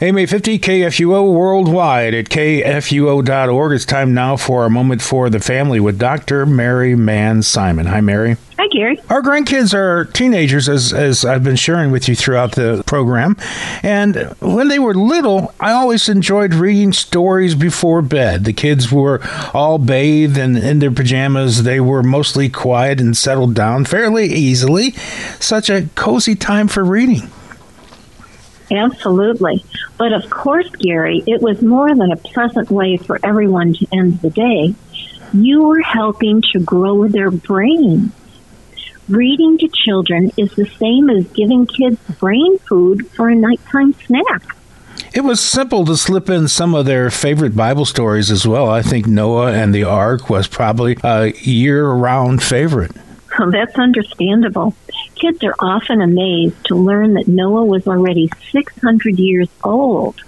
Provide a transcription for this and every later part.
AM 850 KFUO worldwide at kfuo.org. It's time now for a moment for the family with Dr. Mary Manz Simon. Hi, Mary. Hi, Gary. Our grandkids are teenagers, as, as I've been sharing with you throughout the program. And when they were little, I always enjoyed reading stories before bed. The kids were all bathed and in their pajamas. They were mostly quiet and settled down fairly easily. Such a cozy time for reading. Absolutely. But of course, Gary, it was more than a pleasant way for everyone to end the day. You were helping to grow their brains. Reading to children is the same as giving kids brain food for a nighttime snack. It was simple to slip in some of their favorite Bible stories as well. I think Noah and the Ark was probably a year round favorite. That's understandable. Kids are often amazed to learn that Noah was already 600 years old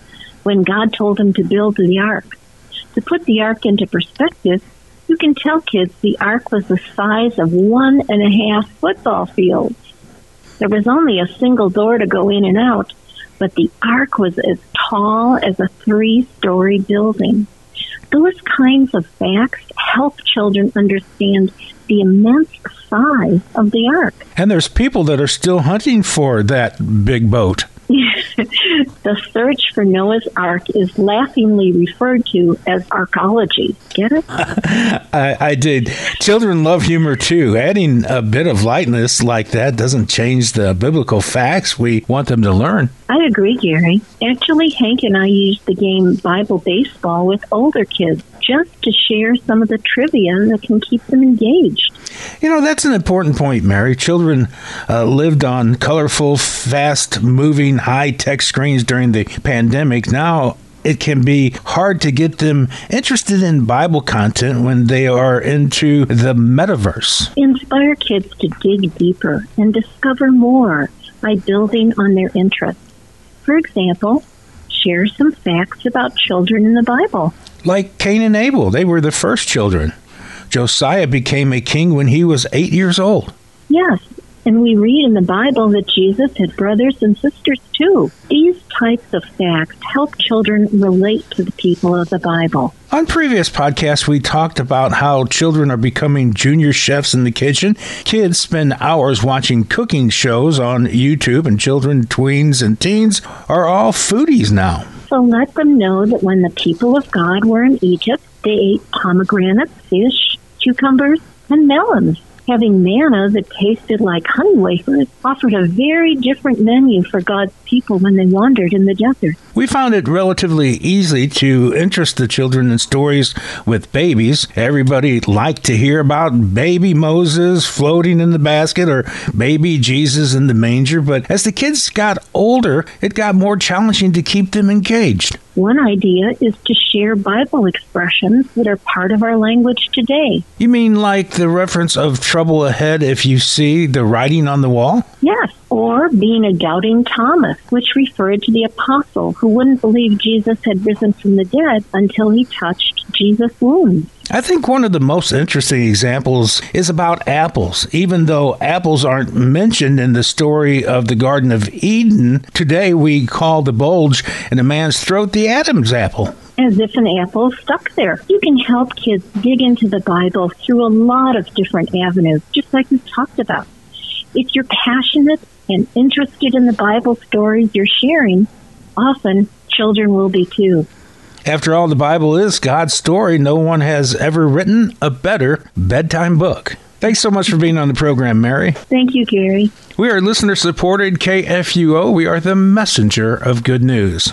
when God told him to build the ark. To put the ark into perspective, you can tell kids the ark was the size of one and a half football fields. There was only a single door to go in and out, but the ark was as tall as a three story building. Those kinds of facts help children understand the immense size of the ark. And there's people that are still hunting for that big boat. the search for Noah's Ark is laughingly referred to as arcology. Get it? I, I, did. Children love humor too. Adding a bit of lightness like that doesn't change the biblical facts we want them to learn. I agree, Gary. Actually, Hank and I used the game Bible Baseball with older kids just to share some of the trivia that can keep them engaged. You know, that's an important point, Mary. Children uh, lived on colorful, fast moving, high tech screens during the pandemic. Now, it can be hard to get them interested in Bible content when they are into the metaverse. Inspire kids to dig deeper and discover more by building on their interests. For example, share some facts about children in the Bible. Like Cain and Abel, they were the first children. Josiah became a king when he was eight years old. Yes, and we read in the Bible that Jesus had brothers and sisters too. These types of facts help children relate to the people of the Bible. On previous podcasts, we talked about how children are becoming junior chefs in the kitchen. Kids spend hours watching cooking shows on YouTube, and children, tweens, and teens are all foodies now. So let them know that when the people of God were in Egypt, they ate pomegranates, fish, cucumbers, and melons. Having manna that tasted like honey wafers offered a very different menu for God's people when they wandered in the desert. We found it relatively easy to interest the children in stories with babies. Everybody liked to hear about baby Moses floating in the basket or baby Jesus in the manger, but as the kids got older, it got more challenging to keep them engaged. One idea is to share Bible expressions that are part of our language today. You mean like the reference of trouble ahead if you see the writing on the wall? Yes, or being a doubting Thomas, which referred to the apostle who wouldn't believe Jesus had risen from the dead until he touched Jesus' wounds. I think one of the most interesting examples is about apples. Even though apples aren't mentioned in the story of the Garden of Eden, today we call the bulge in a man's throat the Adam's apple. As if an apple stuck there. You can help kids dig into the Bible through a lot of different avenues, just like we talked about. If you're passionate and interested in the Bible stories you're sharing, often children will be too. After all, the Bible is God's story. No one has ever written a better bedtime book. Thanks so much for being on the program, Mary. Thank you, Gary. We are listener supported KFUO. We are the messenger of good news.